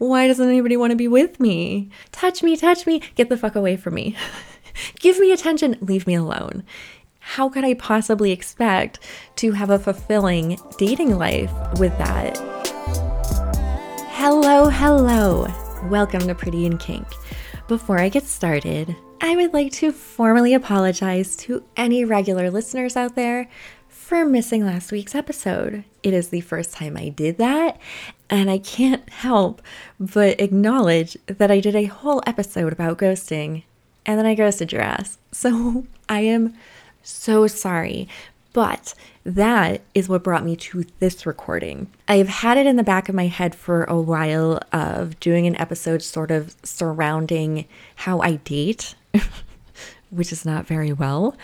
Why doesn't anybody want to be with me? Touch me, touch me, get the fuck away from me. Give me attention, leave me alone. How could I possibly expect to have a fulfilling dating life with that? Hello, hello. Welcome to Pretty in Kink. Before I get started, I would like to formally apologize to any regular listeners out there for missing last week's episode. It is the first time I did that, and I can't help but acknowledge that I did a whole episode about ghosting and then I ghosted your ass. So I am so sorry. But that is what brought me to this recording. I've had it in the back of my head for a while of doing an episode sort of surrounding how I date, which is not very well,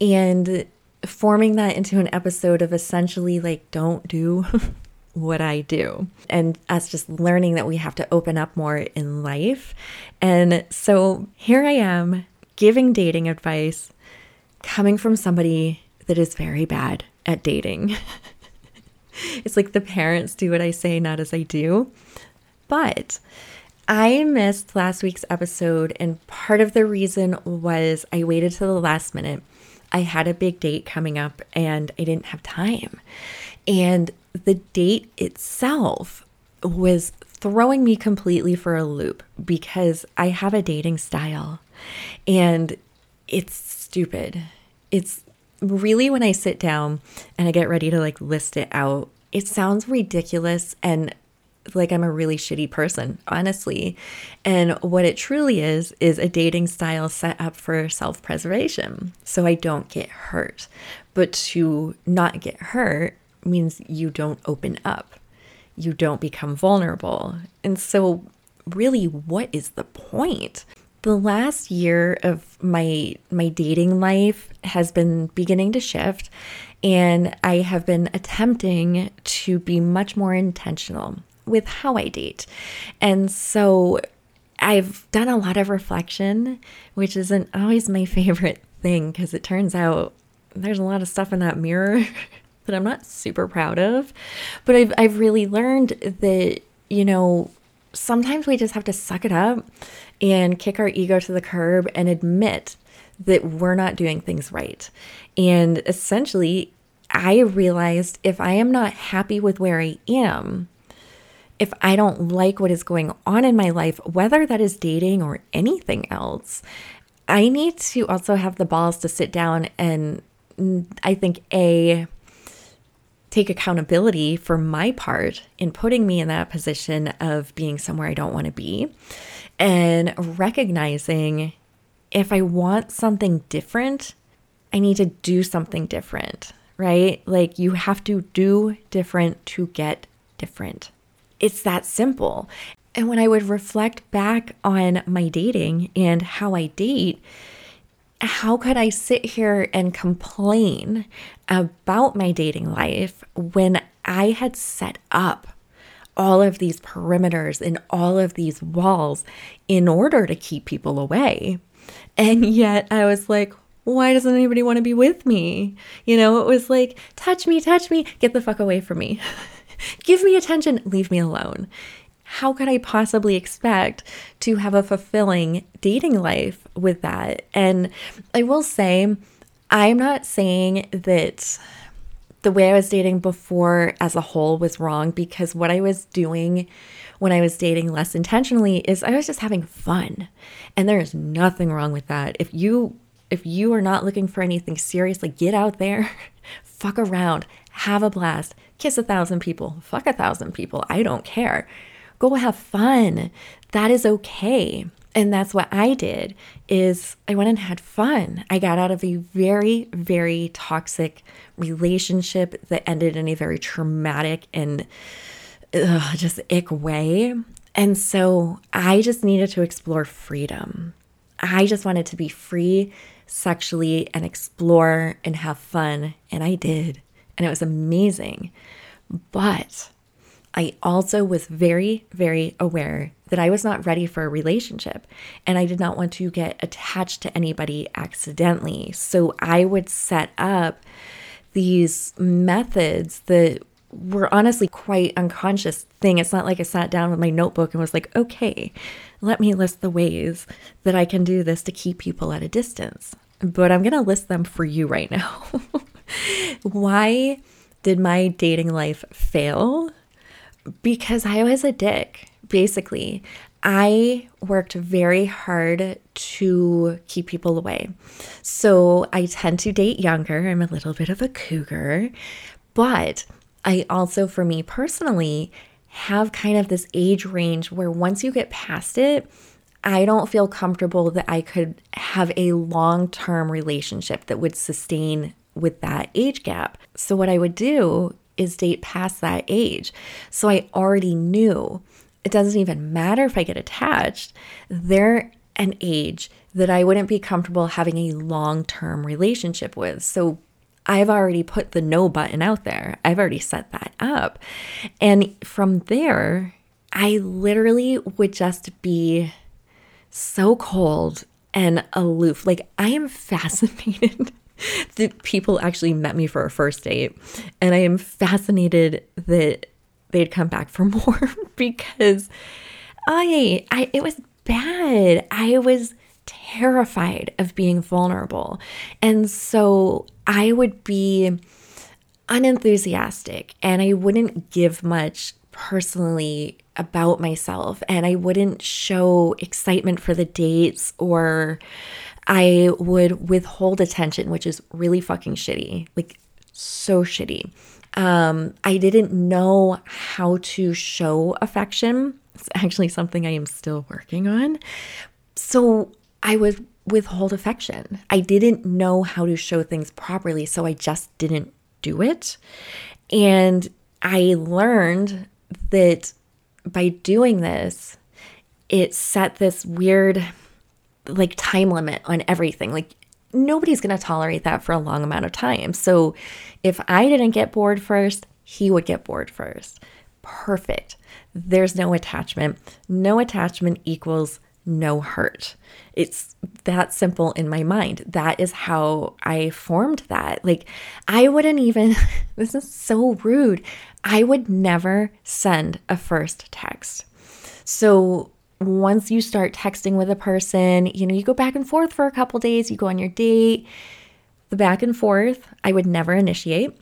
and forming that into an episode of essentially like, don't do what I do, and us just learning that we have to open up more in life. And so here I am giving dating advice coming from somebody that is very bad at dating. it's like the parents do what I say, not as I do. But I missed last week's episode, and part of the reason was I waited till the last minute. I had a big date coming up and I didn't have time. And the date itself was throwing me completely for a loop because I have a dating style and it's stupid. It's really when I sit down and I get ready to like list it out, it sounds ridiculous and like I'm a really shitty person, honestly. And what it truly is, is a dating style set up for self preservation. So I don't get hurt. But to not get hurt means you don't open up, you don't become vulnerable. And so, really, what is the point? the last year of my my dating life has been beginning to shift and I have been attempting to be much more intentional with how I date. And so I've done a lot of reflection, which isn't always my favorite thing because it turns out there's a lot of stuff in that mirror that I'm not super proud of. But I've I've really learned that, you know, sometimes we just have to suck it up and kick our ego to the curb and admit that we're not doing things right. And essentially, I realized if I am not happy with where I am, if I don't like what is going on in my life, whether that is dating or anything else, I need to also have the balls to sit down and I think A, take accountability for my part in putting me in that position of being somewhere I don't want to be and recognizing if I want something different, I need to do something different, right? Like you have to do different to get different. It's that simple. And when I would reflect back on my dating and how I date, how could I sit here and complain about my dating life when I had set up all of these perimeters and all of these walls in order to keep people away? And yet I was like, why doesn't anybody want to be with me? You know, it was like, touch me, touch me, get the fuck away from me. Give me attention, leave me alone how could I possibly expect to have a fulfilling dating life with that? And I will say, I'm not saying that the way I was dating before as a whole was wrong because what I was doing when I was dating less intentionally is I was just having fun. And there is nothing wrong with that. If you if you are not looking for anything seriously, get out there, fuck around, have a blast, kiss a thousand people, fuck a thousand people. I don't care. Go have fun. That is okay. And that's what I did is I went and had fun. I got out of a very very toxic relationship that ended in a very traumatic and ugh, just ick way. And so I just needed to explore freedom. I just wanted to be free sexually and explore and have fun. And I did. And it was amazing. But I also was very, very aware that I was not ready for a relationship and I did not want to get attached to anybody accidentally. So I would set up these methods that were honestly quite unconscious thing. It's not like I sat down with my notebook and was like, okay, let me list the ways that I can do this to keep people at a distance. But I'm going to list them for you right now. Why did my dating life fail? Because I was a dick, basically. I worked very hard to keep people away. So I tend to date younger. I'm a little bit of a cougar. But I also, for me personally, have kind of this age range where once you get past it, I don't feel comfortable that I could have a long term relationship that would sustain with that age gap. So, what I would do is date past that age. So, I already knew it doesn't even matter if I get attached, they're an age that I wouldn't be comfortable having a long term relationship with. So, I've already put the no button out there. I've already set that up. And from there, I literally would just be so cold and aloof. Like, I am fascinated that people actually met me for a first date. And I am fascinated that they'd come back for more because I, I, it was bad. I was terrified of being vulnerable. And so I would be unenthusiastic and I wouldn't give much personally about myself and I wouldn't show excitement for the dates or I would withhold attention, which is really fucking shitty. Like, so shitty. Um, I didn't know how to show affection. It's actually something I am still working on. So I would withhold affection. I didn't know how to show things properly, so I just didn't do it. And I learned that by doing this, it set this weird like time limit on everything. Like nobody's going to tolerate that for a long amount of time. So if I didn't get bored first, he would get bored first. Perfect. There's no attachment. No attachment equals no hurt. It's that simple in my mind. That is how I formed that. Like, I wouldn't even, this is so rude. I would never send a first text. So, once you start texting with a person, you know, you go back and forth for a couple days, you go on your date. The back and forth, I would never initiate.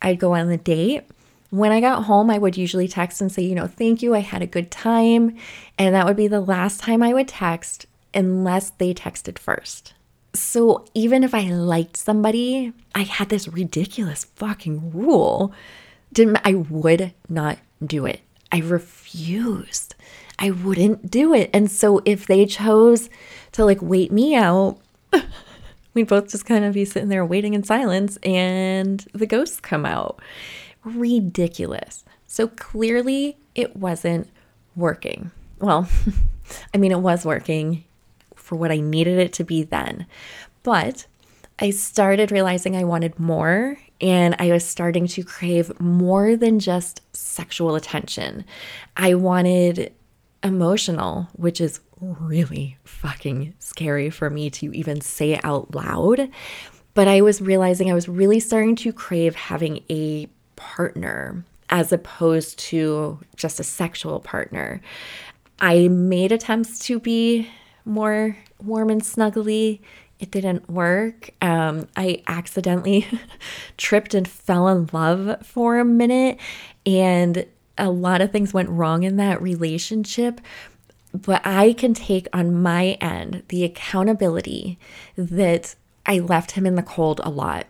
I'd go on the date. When I got home, I would usually text and say, you know, thank you, I had a good time. And that would be the last time I would text unless they texted first. So even if I liked somebody, I had this ridiculous fucking rule. Didn't I would not do it. I refused. I wouldn't do it. And so if they chose to like wait me out, we'd both just kind of be sitting there waiting in silence and the ghosts come out ridiculous. So clearly it wasn't working. Well, I mean, it was working for what I needed it to be then. But I started realizing I wanted more and I was starting to crave more than just sexual attention. I wanted emotional, which is really fucking scary for me to even say out loud. But I was realizing I was really starting to crave having a partner as opposed to just a sexual partner. I made attempts to be more warm and snuggly. It didn't work. Um, I accidentally tripped and fell in love for a minute, and a lot of things went wrong in that relationship. But I can take on my end the accountability that I left him in the cold a lot.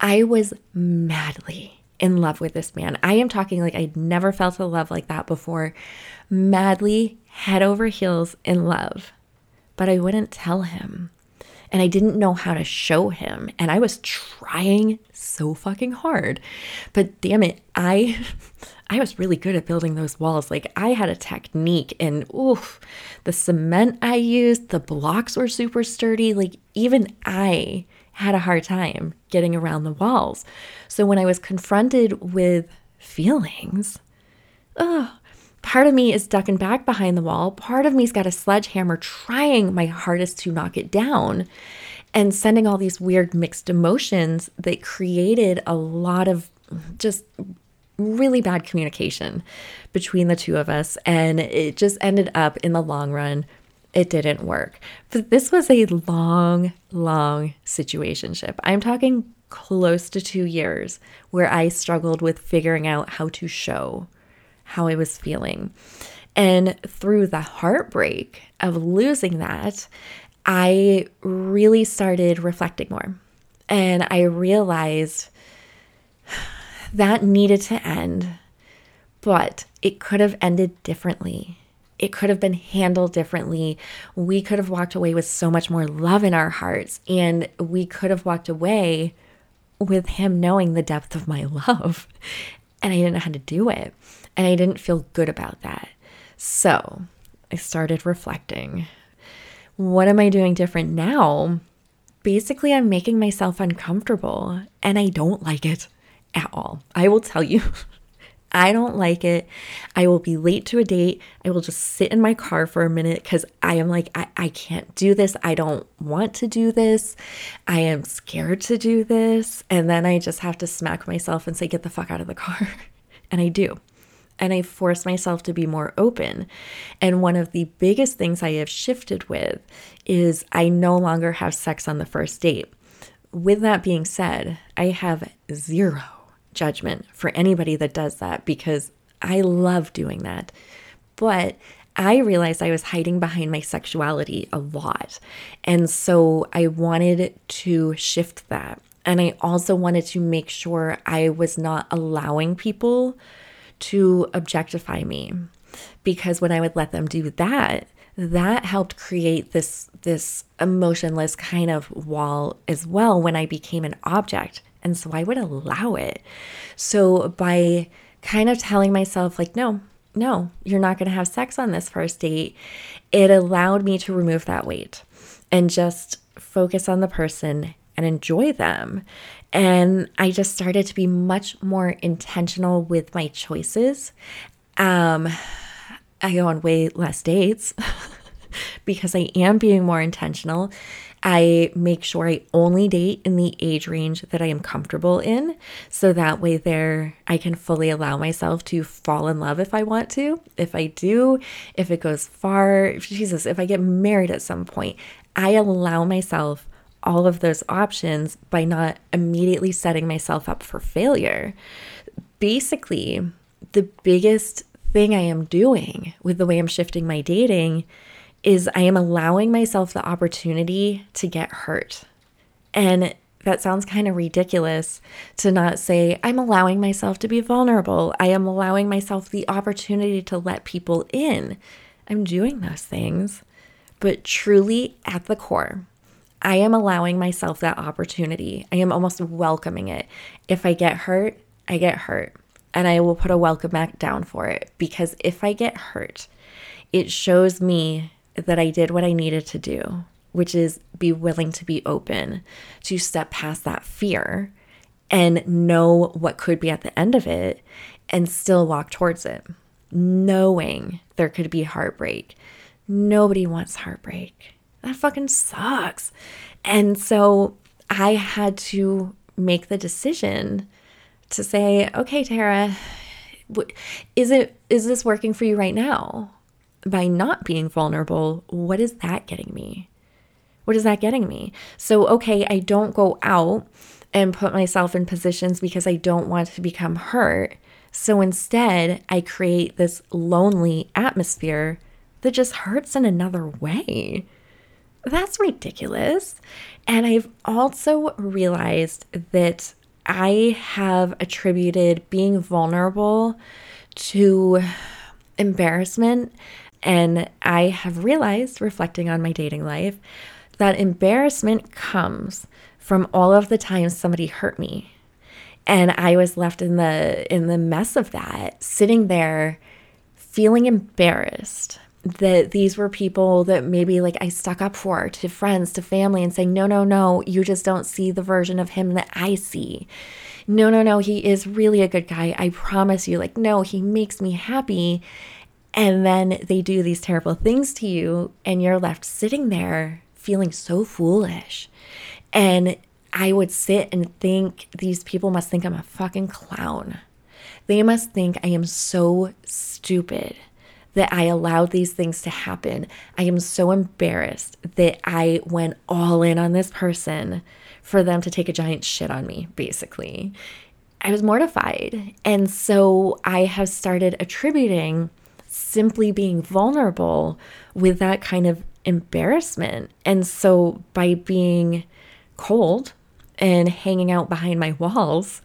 I was madly in love with this man. I am talking like I'd never felt a love like that before. Madly, head over heels in love. But I wouldn't tell him. And I didn't know how to show him. And I was trying so fucking hard. But damn it, I I was really good at building those walls. Like I had a technique and oof, the cement I used, the blocks were super sturdy. Like even I had a hard time getting around the walls. So when I was confronted with feelings, oh, part of me is ducking back behind the wall. Part of me's got a sledgehammer trying my hardest to knock it down and sending all these weird mixed emotions that created a lot of just really bad communication between the two of us. And it just ended up in the long run, it didn't work. But this was a long, long situationship. I'm talking close to two years where I struggled with figuring out how to show how I was feeling. And through the heartbreak of losing that, I really started reflecting more. And I realized that needed to end, but it could have ended differently. It could have been handled differently. We could have walked away with so much more love in our hearts, and we could have walked away with him knowing the depth of my love. And I didn't know how to do it. And I didn't feel good about that. So I started reflecting. What am I doing different now? Basically, I'm making myself uncomfortable and I don't like it at all. I will tell you, I don't like it. I will be late to a date. I will just sit in my car for a minute because I am like, I, I can't do this. I don't want to do this. I am scared to do this. And then I just have to smack myself and say, get the fuck out of the car. and I do. And I force myself to be more open. And one of the biggest things I have shifted with is I no longer have sex on the first date. With that being said, I have zero judgment for anybody that does that because I love doing that. But I realized I was hiding behind my sexuality a lot. And so I wanted to shift that. And I also wanted to make sure I was not allowing people to objectify me. Because when I would let them do that, that helped create this this emotionless kind of wall as well when I became an object and so I would allow it. So by kind of telling myself, like, no, no, you're not going to have sex on this first date, it allowed me to remove that weight and just focus on the person and enjoy them. And I just started to be much more intentional with my choices. Um, I go on way less dates because I am being more intentional. I make sure I only date in the age range that I am comfortable in. So that way, there I can fully allow myself to fall in love if I want to. If I do, if it goes far, Jesus, if I get married at some point, I allow myself all of those options by not immediately setting myself up for failure. Basically, the biggest thing I am doing with the way I'm shifting my dating is I am allowing myself the opportunity to get hurt. And that sounds kind of ridiculous to not say, I'm allowing myself to be vulnerable. I am allowing myself the opportunity to let people in. I'm doing those things. But truly, at the core, I am allowing myself that opportunity. I am almost welcoming it. If I get hurt, I get hurt. And I will put a welcome back down for it because if I get hurt, it shows me that I did what I needed to do, which is be willing to be open, to step past that fear and know what could be at the end of it and still walk towards it, knowing there could be heartbreak. Nobody wants heartbreak. That fucking sucks. And so I had to make the decision to say, okay, Tera, is it is this working for you right now? By not being vulnerable, what is that getting me? What is that getting me? So, okay, I don't go out and put myself in positions because I don't want to become hurt. So instead, I create this lonely atmosphere that just hurts in another way. That's ridiculous. And I've also realized that I have attributed being vulnerable to embarrassment and I have realized, reflecting on my dating life, that embarrassment comes from all of the times somebody hurt me. And I was left in the in the mess of that, sitting there feeling embarrassed that these were people that maybe like I stuck up for to friends, to family, and saying, no, no, no, you just don't see the version of him that I see. No, no, no, he is really a good guy. I promise you. Like, no, he makes me happy. And then they do these terrible things to you, and you're left sitting there feeling so foolish. And I would sit and think these people must think I'm a fucking clown. They must think I am so stupid that I allowed these things to happen. I am so embarrassed that I went all in on this person for them to take a giant shit on me, basically. I was mortified. And so I have started attributing simply being vulnerable with that kind of embarrassment. And so by being cold and hanging out behind my walls,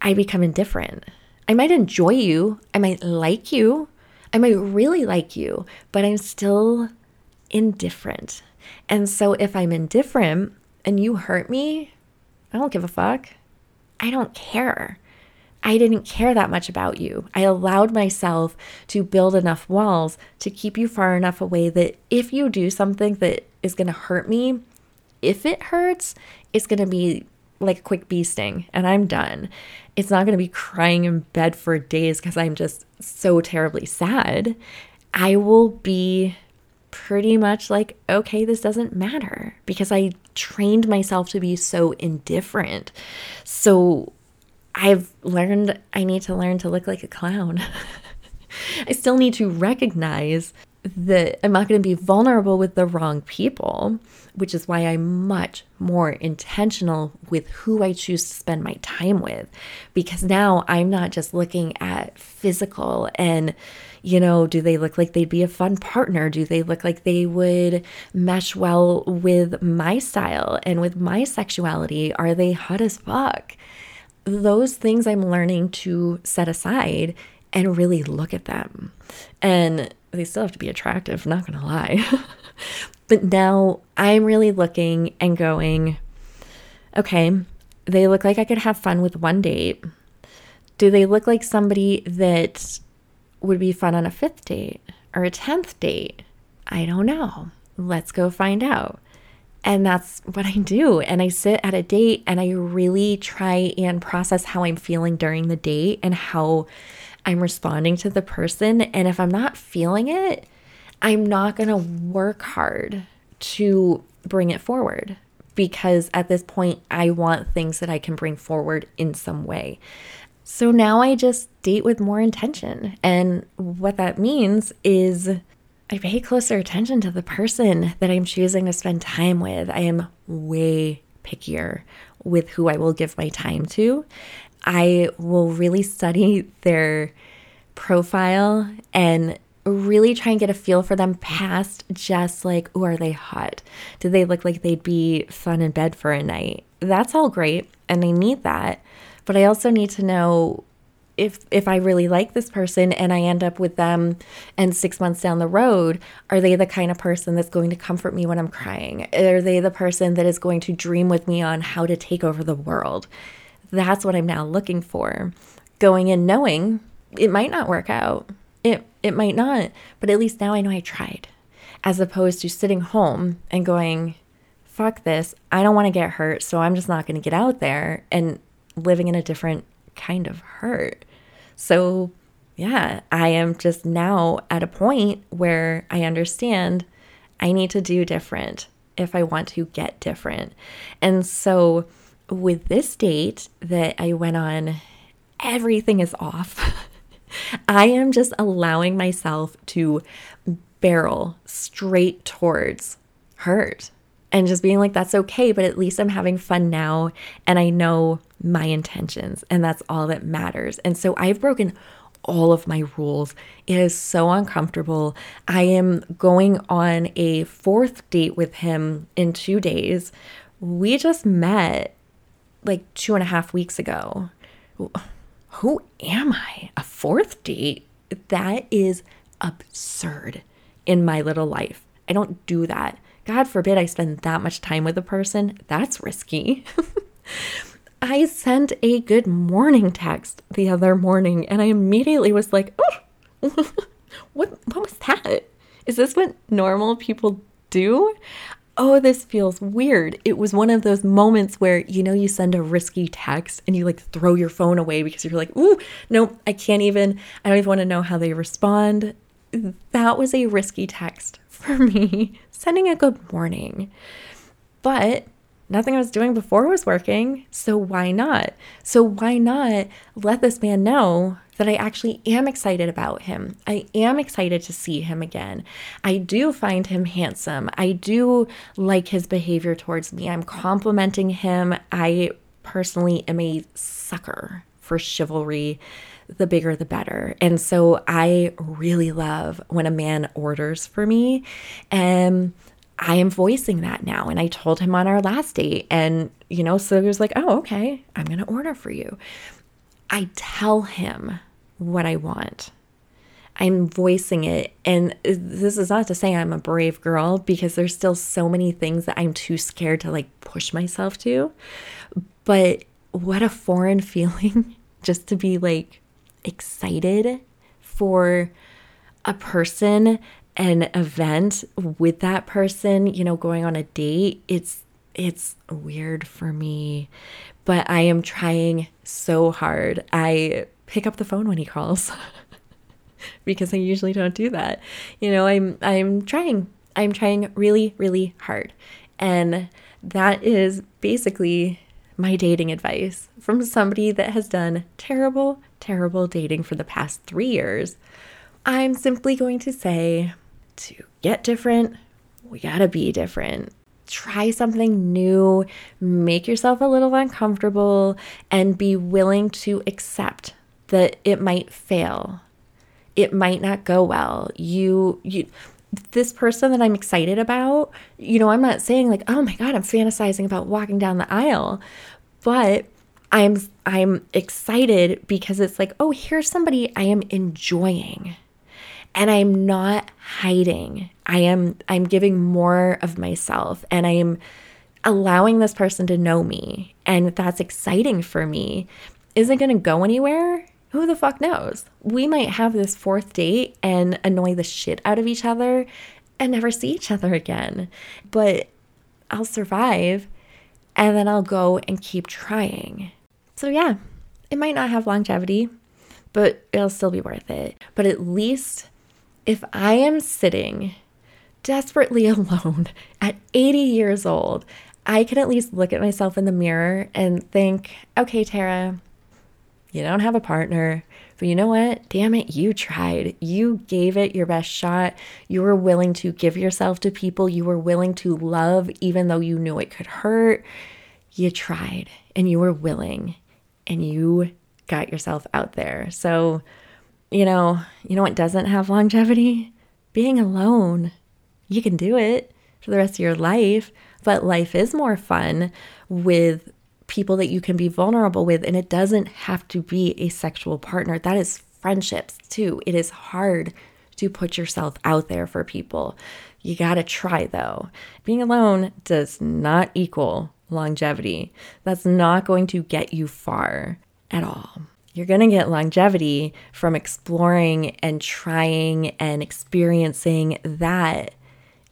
I become indifferent. I might enjoy you, I might like you, I might really like you, but I'm still indifferent. And so if I'm indifferent and you hurt me, I don't give a fuck. I don't care. I didn't care that much about you. I allowed myself to build enough walls to keep you far enough away that if you do something that is going to hurt me, if it hurts, it's going to be like a quick bee sting and I'm done. It's not going to be crying in bed for days because I'm just so terribly sad. I will be pretty much like, okay, this doesn't matter because I trained myself to be so indifferent. So I've learned I need to learn to look like a clown. I still need to recognize that I'm not going to be vulnerable with the wrong people, which is why I'm much more intentional with who I choose to spend my time with. Because now I'm not just looking at physical and, you know, do they look like they'd be a fun partner? Do they look like they would mesh well with my style and with my sexuality? Are they hot as fuck? Those things I'm learning to set aside and really look at them. And they still have to be attractive, not gonna lie. but now I'm really looking and going, okay, they look like I could have fun with one date. Do they look like somebody that would be fun on a fifth date or a 10th date? I don't know. Let's go find out. And that's what I do. And I sit at a date and I really try and process how I'm feeling during the date and how I'm responding to the person. And if I'm not feeling it, I'm not going to work hard to bring it forward because at this point, I want things that I can bring forward in some way. So now I just date with more intention. And what that means is I pay closer attention to the person that I'm choosing to spend time with. I am way pickier with who I will give my time to. I will really study their profile and really try and get a feel for them past just like, oh, are they hot? Do they look like they'd be fun in bed for a night? That's all great. And I need that. But I also need to know if if I really like this person and I end up with them and 6 months down the road, are they the kind of person that's going to comfort me when I'm crying? Are they the person that is going to dream with me on how to take over the world? That's what I'm now looking for. Going in knowing it might not work out. It it might not, but at least now I know I tried. As opposed to sitting home and going, fuck this, I don't want to get hurt, so I'm just not going to get out there and living in a different kind of hurt. So, yeah, I am just now at a point where I understand I need to do different if I want to get different. And so, with this date that I went on, everything is off. I am just allowing myself to barrel straight towards hurt and just being like, that's okay, but at least I'm having fun now and I know my intentions, and that's all that matters. And so I've broken all of my rules. It is so uncomfortable. I am going on a fourth date with him in two days. We just met like two and a half weeks ago. Who am I? A fourth date? That is absurd in my little life. I don't do that. God forbid I spend that much time with a person. That's risky. I sent a good morning text the other morning and I immediately was like, oh, what, what was that? Is this what normal people do? oh, this feels weird. It was one of those moments where, you know, you send a risky text and you like throw your phone away because you're like, ooh, no, I can't even, I don't even want to know how they respond. That was a risky text for me, sending a good morning. But Nothing I was doing before was working. So why not? So why not let this man know that I actually am excited about him? I am excited to see him again. I do find him handsome. I do like his behavior towards me. I'm complimenting him. I personally am a sucker for chivalry the bigger the better. And so I really love when a man orders for me. And I am voicing that now. And I told him on our last date. And, you know, so he was like, oh, okay, I'm going to order for you. I tell him what I want. I'm voicing it. And this is not to say I'm a brave girl because there's still so many things that I'm too scared to like push myself to. But what a foreign feeling just to be like excited for a person an event with that person, you know, going on a date, it's it's weird for me. But I am trying so hard. I pick up the phone when he calls because I usually don't do that. You know, I'm I'm trying. I'm trying really really hard. And that is basically my dating advice from somebody that has done terrible, terrible dating for the past three years. I'm simply going to say to get different, we gotta be different. Try something new, make yourself a little uncomfortable, and be willing to accept that it might fail. It might not go well. You, you, this person that I'm excited about, you know, I'm not saying like, oh my God, I'm fantasizing about walking down the aisle, but I'm I'm excited because it's like, oh, here's somebody I am enjoying and I'm not hiding. I am I'm giving more of myself and I'm allowing this person to know me and that's exciting for me. Is it going to go anywhere? Who the fuck knows? We might have this fourth date and annoy the shit out of each other and never see each other again. But I'll survive and then I'll go and keep trying. So, yeah, it might not have longevity, but it'll still be worth it. But at least if I am sitting desperately alone at 80 years old, I can at least look at myself in the mirror and think, okay, Tera, you don't have a partner, but you know what? Damn it, you tried. You gave it your best shot. You were willing to give yourself to people you were willing to love, even though you knew it could hurt. You tried and you were willing and you got yourself out there. So, you know, you know what doesn't have longevity? Being alone. You can do it for the rest of your life, but life is more fun with people that you can be vulnerable with and it doesn't have to be a sexual partner. That is friendships too. It is hard to put yourself out there for people. You got to try though. Being alone does not equal longevity. That's not going to get you far at all you're going to get longevity from exploring and trying and experiencing that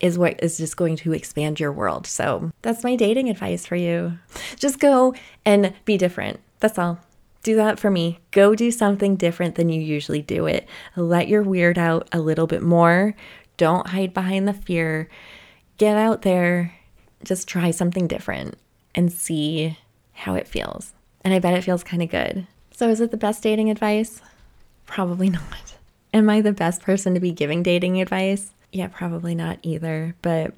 is what is just going to expand your world. So that's my dating advice for you. Just go and be different. That's all. Do that for me. Go do something different than you usually do it. Let your weird out a little bit more. Don't hide behind the fear. Get out there. Just try something different and see how it feels. And I bet it feels kind of good. So, is it the best dating advice? Probably not. Am I the best person to be giving dating advice? Yeah, probably not either. But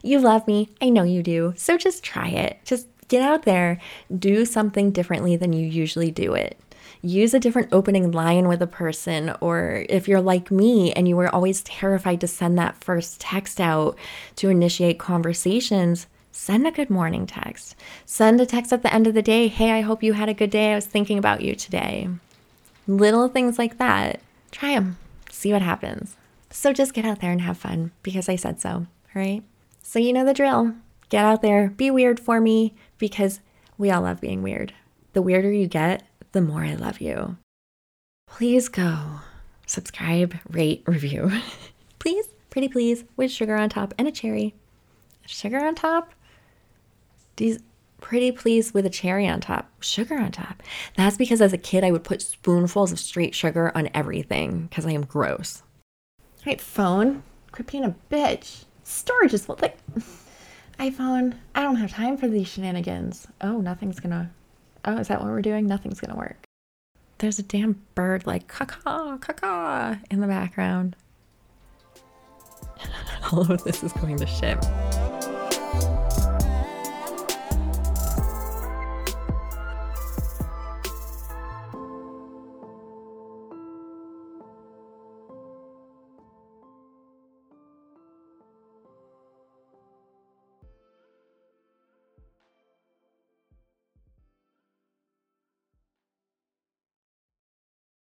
you love me. I know you do. So just try it. Just get out there, do something differently than you usually do it. Use a different opening line with a person, or if you're like me and you were always terrified to send that first text out to initiate conversations, send a good morning text. Send a text at the end of the day. Hey, I hope you had a good day. I was thinking about you today. Little things like that. Try them. See what happens. So just get out there and have fun because I said so, right? So you know the drill. Get out there, be weird for me because we all love being weird. The weirder you get, the more I love you. Please go subscribe, rate, review. please, pretty please, with sugar on top and a cherry. Sugar on top? these pretty pleased with a cherry on top, sugar on top. That's because as a kid, I would put spoonfuls of straight sugar on everything because I am gross. All right, phone, quit being a bitch. Storage is what, like, iPhone, I don't have time for these shenanigans. Oh, nothing's gonna, oh, is that what we're doing? Nothing's gonna work. There's a damn bird like caw caw in the background. All of this is going to shit.